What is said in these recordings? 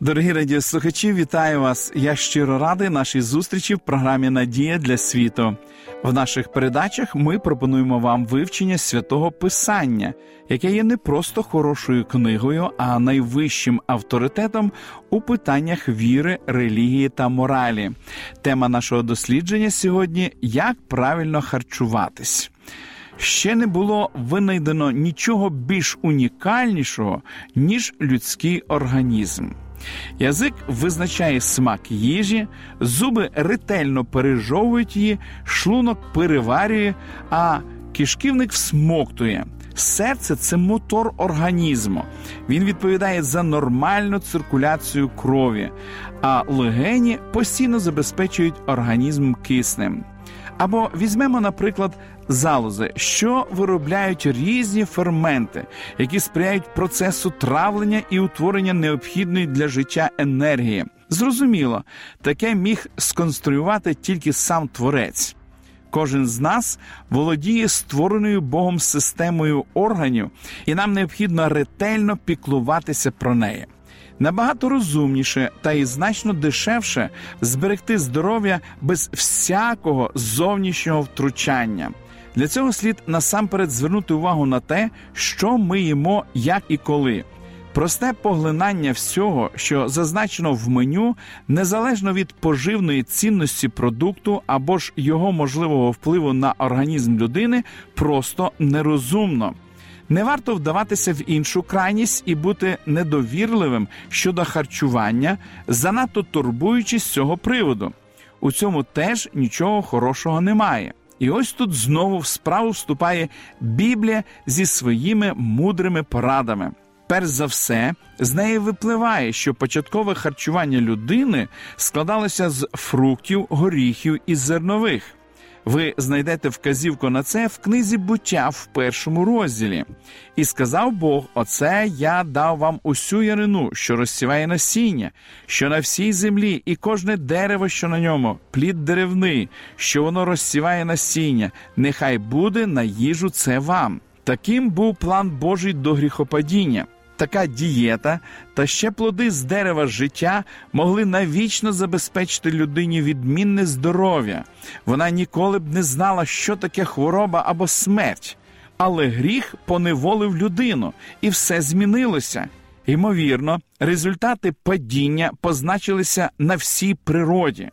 Дорогі радіослухачі, вітаю вас! Я щиро радий нашій зустрічі в програмі Надія для світу. В наших передачах ми пропонуємо вам вивчення святого Писання, яке є не просто хорошою книгою, а найвищим авторитетом у питаннях віри, релігії та моралі. Тема нашого дослідження сьогодні як правильно харчуватись. Ще не було винайдено нічого більш унікальнішого, ніж людський організм. Язик визначає смак їжі, зуби ретельно пережовують її, шлунок переварює, а кишківник всмоктує. Серце це мотор організму. Він відповідає за нормальну циркуляцію крові, а легені постійно забезпечують організм киснем. Або візьмемо, наприклад, залози, що виробляють різні ферменти, які сприяють процесу травлення і утворення необхідної для життя енергії. Зрозуміло, таке міг сконструювати тільки сам творець. Кожен з нас володіє створеною Богом системою органів, і нам необхідно ретельно піклуватися про неї набагато розумніше та і значно дешевше зберегти здоров'я без всякого зовнішнього втручання. Для цього слід насамперед звернути увагу на те, що ми їмо, як і коли. Просте поглинання всього, що зазначено в меню, незалежно від поживної цінності продукту або ж його можливого впливу на організм людини, просто нерозумно. Не варто вдаватися в іншу крайність і бути недовірливим щодо харчування, занадто турбуючись з цього приводу. У цьому теж нічого хорошого немає. І ось тут знову в справу вступає Біблія зі своїми мудрими порадами. Перш за все, з неї випливає, що початкове харчування людини складалося з фруктів, горіхів і зернових. Ви знайдете вказівку на це в книзі буття в першому розділі. І сказав Бог: Оце я дав вам усю ярину, що розсіває насіння, що на всій землі, і кожне дерево, що на ньому, плід деревний, що воно розсіває насіння, нехай буде на їжу це вам. Таким був план Божий до гріхопадіння така дієта та ще плоди з дерева життя могли навічно забезпечити людині відмінне здоров'я. Вона ніколи б не знала, що таке хвороба або смерть. Але гріх поневолив людину, і все змінилося. Ймовірно, результати падіння позначилися на всій природі.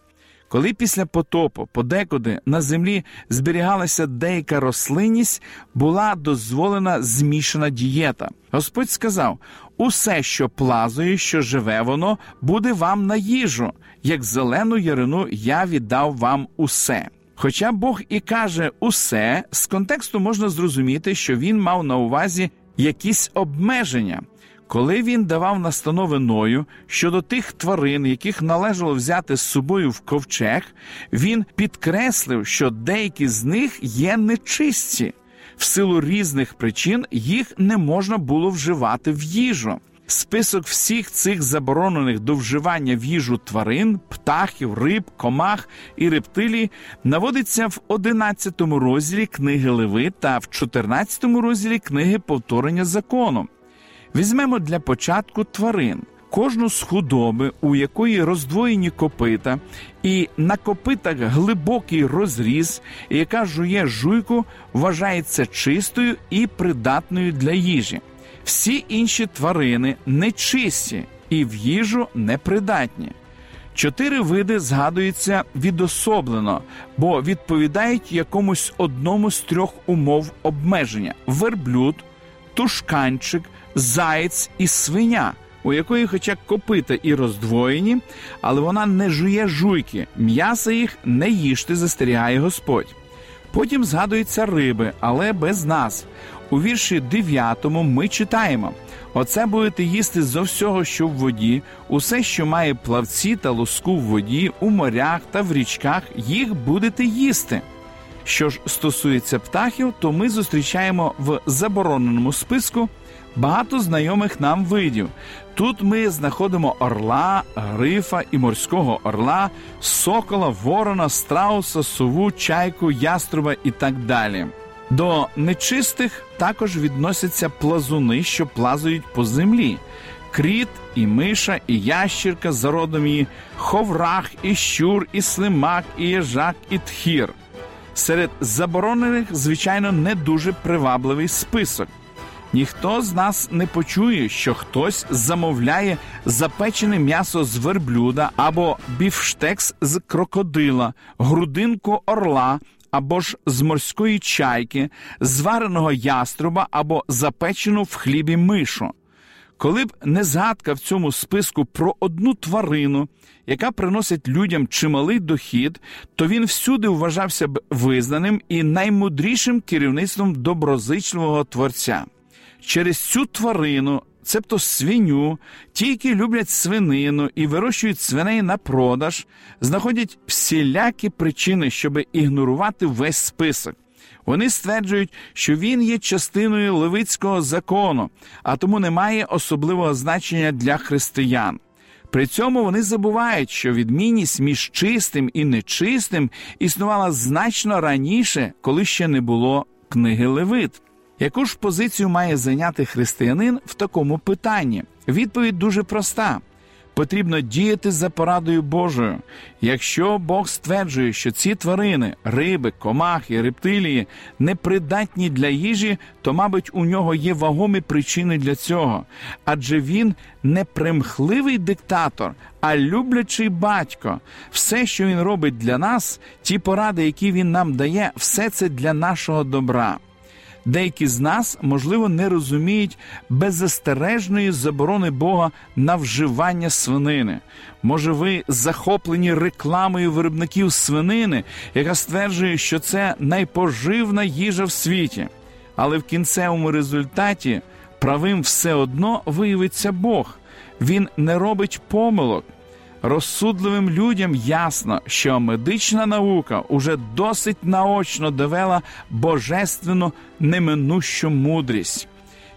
Коли після потопу подекуди на землі зберігалася деяка рослинність, була дозволена змішана дієта. Господь сказав: усе, що плазує, що живе воно, буде вам на їжу, як зелену ярину я віддав вам усе. Хоча Бог і каже усе, з контексту можна зрозуміти, що він мав на увазі якісь обмеження. Коли він давав настанови Ною щодо тих тварин, яких належало взяти з собою в ковчег, він підкреслив, що деякі з них є нечисті. В силу різних причин їх не можна було вживати в їжу. Список всіх цих заборонених до вживання в їжу тварин, птахів, риб, комах і рептилій наводиться в 11 розділі книги Леви та в 14 розділі книги повторення закону. Візьмемо для початку тварин. Кожну з худоби, у якої роздвоєні копита, і на копитах глибокий розріз, яка жує жуйку, вважається чистою і придатною для їжі. Всі інші тварини нечисті і в їжу непридатні. Чотири види згадуються відособлено, бо відповідають якомусь одному з трьох умов обмеження: верблюд, тушканчик, заєць і свиня, у якої, хоча копита і роздвоєні, але вона не жує жуйки, м'яса їх не їжте, застерігає Господь. Потім згадуються риби, але без нас. У вірші 9 ми читаємо: Оце будете їсти зо всього, що в воді, усе, що має плавці та луску в воді, у морях та в річках, їх будете їсти. Що ж стосується птахів, то ми зустрічаємо в забороненому списку багато знайомих нам видів. Тут ми знаходимо орла, грифа і морського орла, сокола, ворона, страуса, сову, чайку, яструба і так далі. До нечистих також відносяться плазуни, що плазують по землі. Кріт, і миша, і ящірка за родом її, ховрах, і щур, і слимак, і єжак, і тхір. Серед заборонених, звичайно, не дуже привабливий список. Ніхто з нас не почує, що хтось замовляє запечене м'ясо з верблюда або біфштекс з крокодила, грудинку орла або ж з морської чайки, звареного яструба або запечену в хлібі мишу. Коли б не згадка в цьому списку про одну тварину, яка приносить людям чималий дохід, то він всюди вважався б визнаним і наймудрішим керівництвом доброзичливого творця. Через цю тварину, цебто свиню, ті, які люблять свинину і вирощують свиней на продаж, знаходять всілякі причини, щоб ігнорувати весь список. Вони стверджують, що він є частиною левицького закону, а тому не має особливого значення для християн. При цьому вони забувають, що відмінність між чистим і нечистим існувала значно раніше, коли ще не було книги Левит. Яку ж позицію має зайняти християнин в такому питанні? Відповідь дуже проста. Потрібно діяти за порадою Божою. Якщо Бог стверджує, що ці тварини, риби, комахи, рептилії непридатні для їжі, то, мабуть, у нього є вагомі причини для цього. Адже він не примхливий диктатор, а люблячий батько. Все, що він робить для нас, ті поради, які він нам дає, все це для нашого добра. Деякі з нас, можливо, не розуміють беззастережної заборони Бога на вживання свинини. Може, ви захоплені рекламою виробників свинини, яка стверджує, що це найпоживна їжа в світі. Але в кінцевому результаті правим все одно виявиться Бог. Він не робить помилок. Розсудливим людям ясно, що медична наука уже досить наочно довела божественну неминущу мудрість.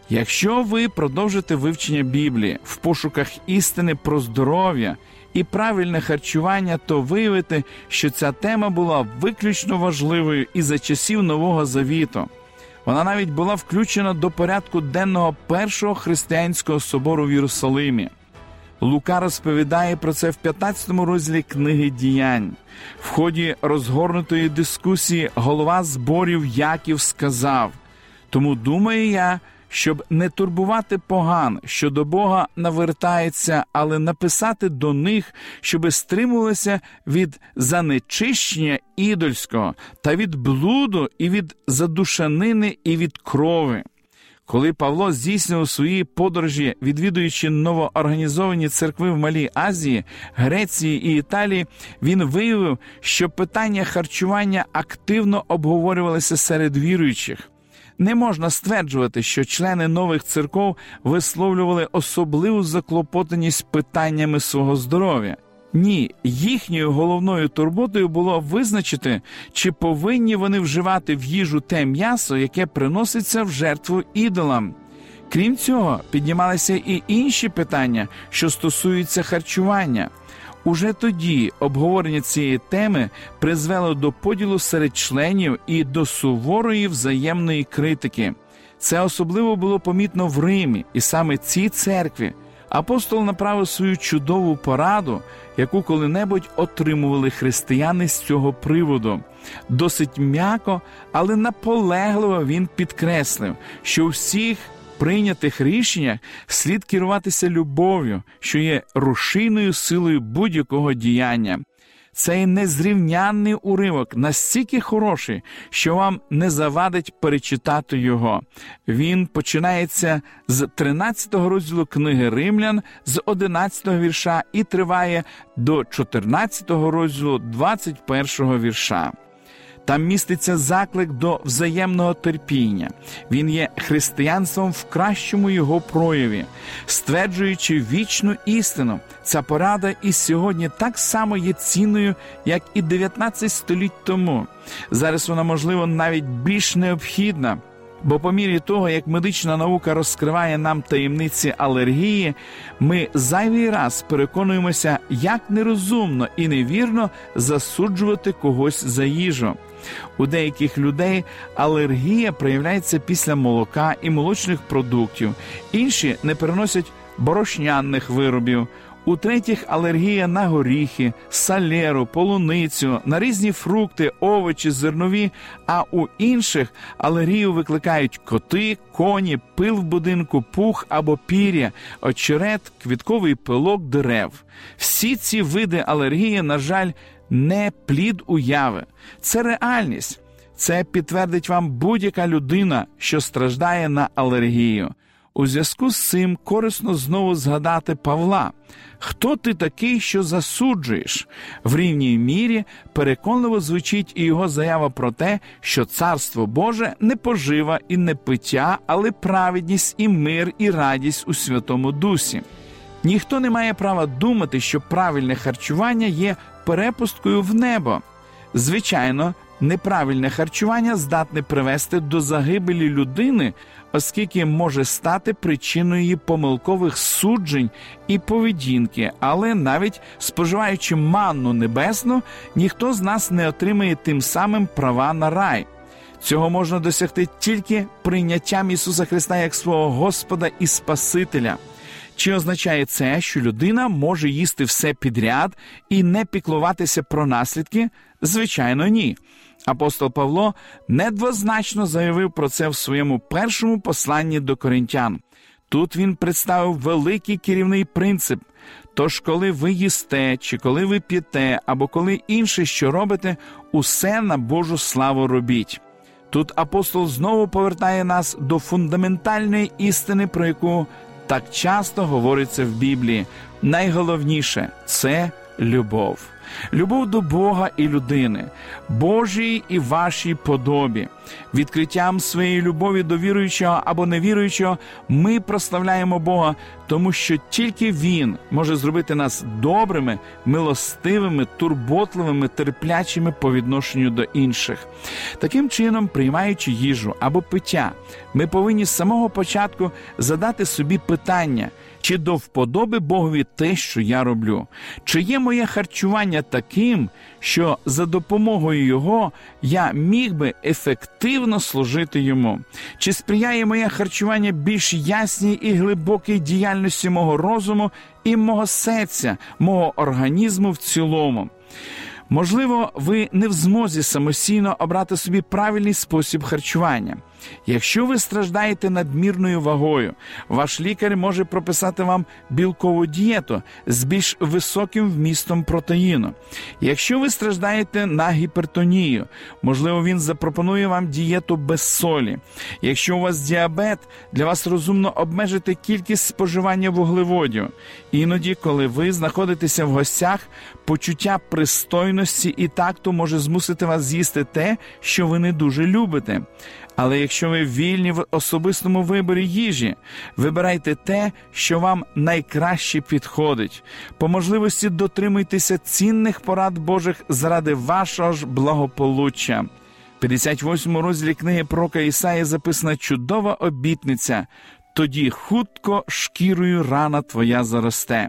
Якщо ви продовжите вивчення Біблії в пошуках істини про здоров'я і правильне харчування, то виявите, що ця тема була виключно важливою і за часів Нового Завіту. Вона навіть була включена до порядку денного першого християнського собору в Єрусалимі. Лука розповідає про це в 15 розділі книги діянь. В ході розгорнутої дискусії голова зборів Яків сказав: Тому думаю я, щоб не турбувати поган, що до Бога навертається, але написати до них, щоби стримувалися від занечищення ідольського та від блуду, і від задушанини, і від крови. Коли Павло здійснював свої подорожі, відвідуючи новоорганізовані церкви в Малій Азії, Греції і Італії, він виявив, що питання харчування активно обговорювалися серед віруючих. Не можна стверджувати, що члени нових церков висловлювали особливу заклопотаність питаннями свого здоров'я. Ні, їхньою головною турботою було визначити, чи повинні вони вживати в їжу те м'ясо, яке приноситься в жертву ідолам. Крім цього, піднімалися і інші питання, що стосуються харчування. Уже тоді обговорення цієї теми призвело до поділу серед членів і до суворої взаємної критики. Це особливо було помітно в Римі, і саме цій церкві. Апостол направив свою чудову пораду, яку коли-небудь отримували християни з цього приводу. Досить м'яко, але наполегливо він підкреслив, що у всіх прийнятих рішеннях слід керуватися любов'ю, що є рушійною силою будь-якого діяння. Цей незрівнянний уривок настільки хороший, що вам не завадить перечитати його. Він починається з 13 розділу книги Римлян, з 11 вірша і триває до 14 розділу 21 вірша. Там міститься заклик до взаємного терпіння. Він є християнством в кращому його прояві, стверджуючи вічну істину. Ця порада і сьогодні так само є цінною, як і 19 століть тому. Зараз вона, можливо, навіть більш необхідна. Бо по мірі того, як медична наука розкриває нам таємниці алергії, ми зайвий раз переконуємося, як нерозумно і невірно засуджувати когось за їжу. У деяких людей алергія проявляється після молока і молочних продуктів, інші не переносять борошняних виробів. У третіх алергія на горіхи, салеру, полуницю, на різні фрукти, овочі, зернові. А у інших алергію викликають коти, коні, пил в будинку, пух або пір'я, очерет, квітковий пилок дерев. Всі ці види алергії, на жаль, не плід уяви, це реальність. Це підтвердить вам будь-яка людина, що страждає на алергію. У зв'язку з цим корисно знову згадати Павла. Хто ти такий, що засуджуєш? В рівній мірі переконливо звучить і його заява про те, що царство Боже не пожива і не пиття, але праведність і мир, і радість у Святому Дусі. Ніхто не має права думати, що правильне харчування є перепусткою в небо. Звичайно, неправильне харчування здатне привести до загибелі людини, оскільки може стати причиною помилкових суджень і поведінки, але навіть споживаючи манну небесну, ніхто з нас не отримає тим самим права на рай. Цього можна досягти тільки прийняттям Ісуса Христа як свого Господа і Спасителя. Чи означає це, що людина може їсти все підряд і не піклуватися про наслідки? Звичайно, ні. Апостол Павло недвозначно заявив про це в своєму першому посланні до коринтян. Тут він представив великий керівний принцип. Тож, коли ви їсте, чи коли ви п'єте, або коли інше що робите, усе на Божу славу робіть. Тут апостол знову повертає нас до фундаментальної істини, про яку так часто говориться в Біблії. Найголовніше це любов любов до Бога і людини, Божій і вашій подобі. Відкриттям своєї любові до віруючого або невіруючого ми прославляємо Бога, тому що тільки Він може зробити нас добрими, милостивими, турботливими, терплячими по відношенню до інших. Таким чином, приймаючи їжу або пиття, ми повинні з самого початку задати собі питання. Чи до вподоби Богові те, що я роблю? Чи є моє харчування таким, що за допомогою його я міг би ефективно служити йому? Чи сприяє моє харчування більш ясній і глибокій діяльності мого розуму і мого серця, мого організму в цілому? Можливо, ви не в змозі самостійно обрати собі правильний спосіб харчування. Якщо ви страждаєте надмірною вагою, ваш лікар може прописати вам білкову дієту з більш високим вмістом протеїну. Якщо ви страждаєте на гіпертонію, можливо, він запропонує вам дієту без солі. Якщо у вас діабет, для вас розумно обмежити кількість споживання вуглеводів. Іноді, коли ви знаходитеся в гостях, почуття пристойності і такту може змусити вас з'їсти те, що ви не дуже любите. Але якщо ви вільні в особистому виборі їжі, вибирайте те, що вам найкраще підходить. По можливості дотримуйтеся цінних порад Божих заради вашого ж благополуччя. В 58 розділі книги Прока Ісаї записана чудова обітниця. Тоді хутко шкірою рана твоя заросте.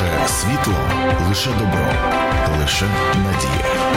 Лише світло, лише добро, лише надія.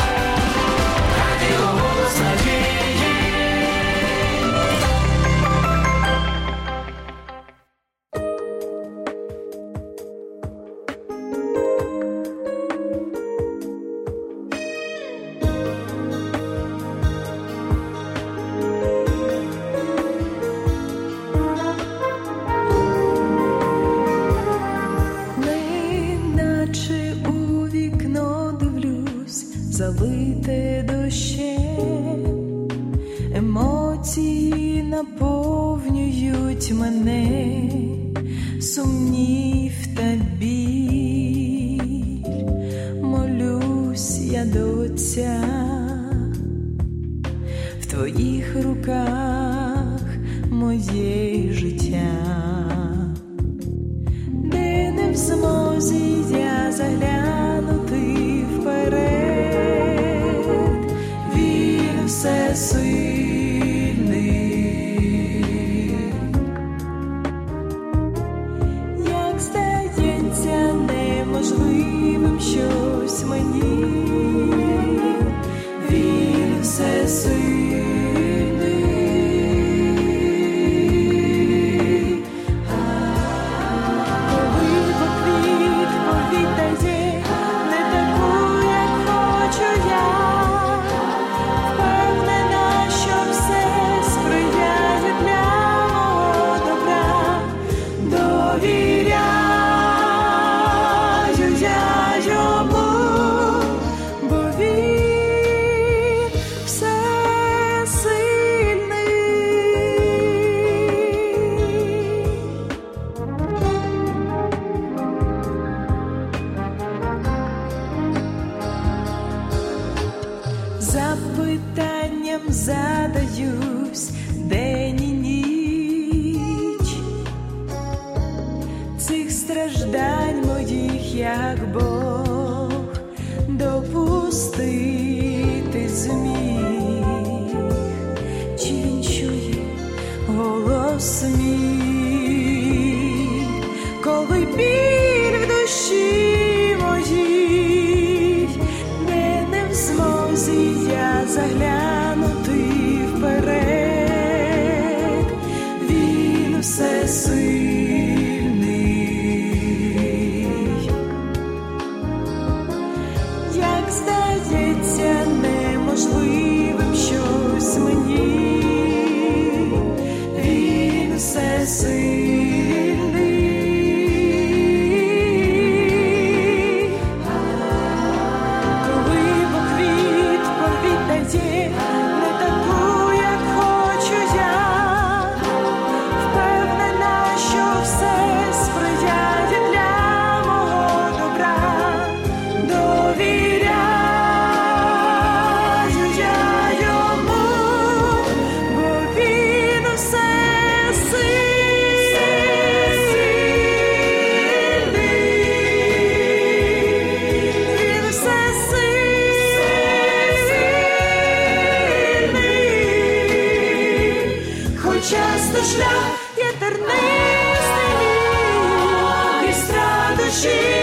Наповнюють мене сумнів та біль, молюсь я до Отця в твоїх руках неможливим щось мені, голос мій, коли біль в душі Хоч шлях є тернистий, і радощі